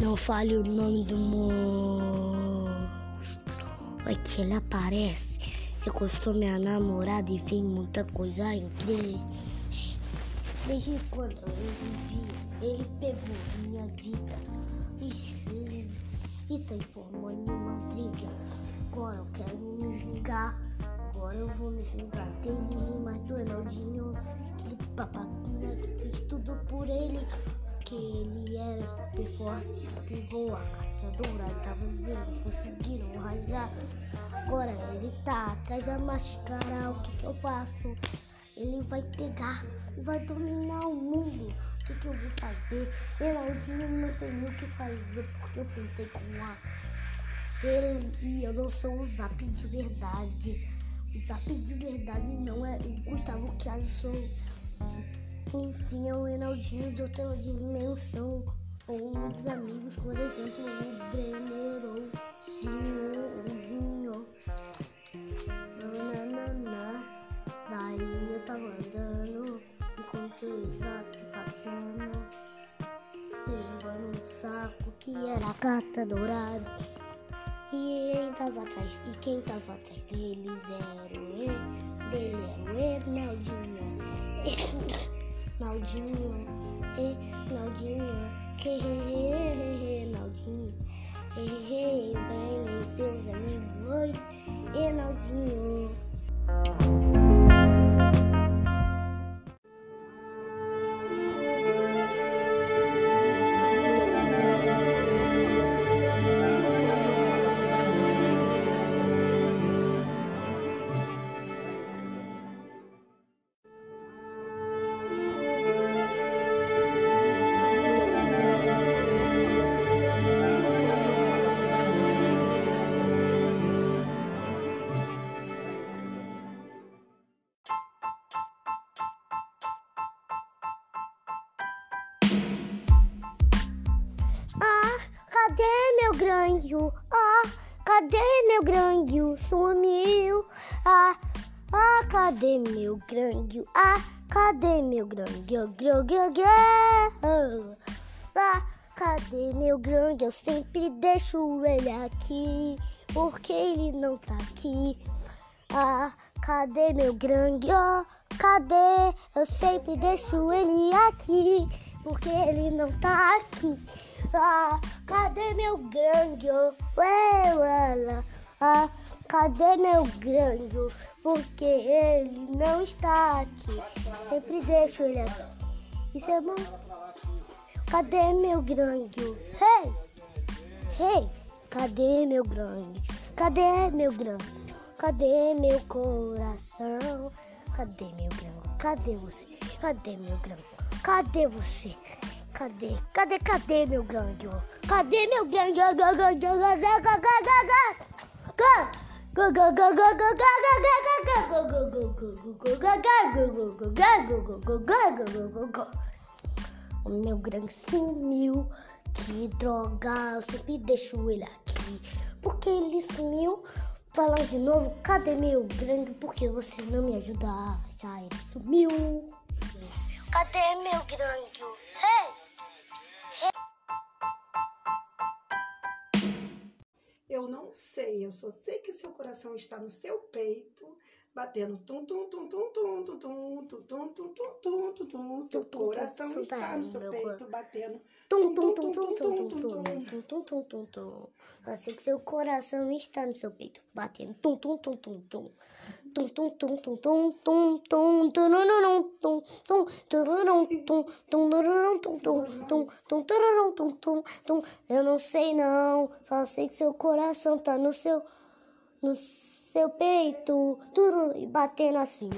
Não fale o nome do monstro. É que ele aparece. Sequestrou minha namorada e fez muita coisa incrível. Desde quando eu vi, ele pegou minha vida e, e transformou em uma briga. Agora eu quero me vingar. Agora eu vou me vingar dele, mas do Enaldinho, aquele papaquinha que fez tudo por ele. Que ele era super forte, pegou a carta dourada, tava dizendo, conseguiram rasgar. Agora ele tá atrás da máscara, o que que eu faço? Ele vai pegar e vai dominar o mundo. O que, que eu vou fazer? Geraldinho não tem o que fazer porque eu tentei com a. Ele e eu não sou o Zap de verdade. O Zap de verdade não é o Gustavo que Enfim, é o Enaldinho de outra dimensão. Ou um dos amigos, por exemplo, o Brenner ou Dinho. Nananana. Daí eu tava andando, encontrei o Zap passando, levando um saco que era a carta dourada. E ele tava atrás, e quem tava atrás deles era o E, dele era o Enaldinho. Naldinho, e Naldinho, que Naldinho, e vem seus amigos, e Naldinho. Granjo? Ah, cadê meu granjo? Sumiu. Ah, ah, cadê meu granjo? Ah, cadê meu granjo? Gro. Ah, cadê meu granjo? Eu sempre deixo ele aqui, porque ele não tá aqui. Ah, cadê meu granjo? Cadê? Eu sempre deixo ele aqui, porque ele não tá aqui. Ah, cadê meu granjo? Ué, ué, ah, cadê meu granjo? Porque ele não está aqui. Sempre deixo ele aqui. Isso é bom. Cadê meu granjo? Hey! Hey! Cadê meu grande? Cadê meu grande? Cadê meu coração? Cadê meu grande? Cadê você? Cadê meu grande? Cadê você? Cadê? Cadê? Cadê meu grande? Cadê meu grande? O meu grande sumiu. Que droga, eu sempre deixo ele aqui. Porque ele sumiu. Falar de novo, cadê meu grande? Porque você não me ajuda achar ele sumiu. Cadê meu grande? Hey! Eu não sei, eu só sei que seu coração está no seu peito, batendo tum tum tum tum tum tum tum tum tum tum tum tum tum tum. Seu coração está tá no seu peito, batendo. Tum, tum, tum, tum, tum, tum, tum, tum, tum, tum, tum, tum. Eu sei que seu coração está no seu peito, batendo tum, tum, tum, tum, tum. Tum, tum, tum, tum, tum, tum, tum, tururum, tum, tum, tururum, tum, tum, tururum, tum, tum, tum, tum, tururum, tum, tum, tum. Eu não sei não, só sei que seu coração tá no seu, no seu peito, tururum, e batendo assim.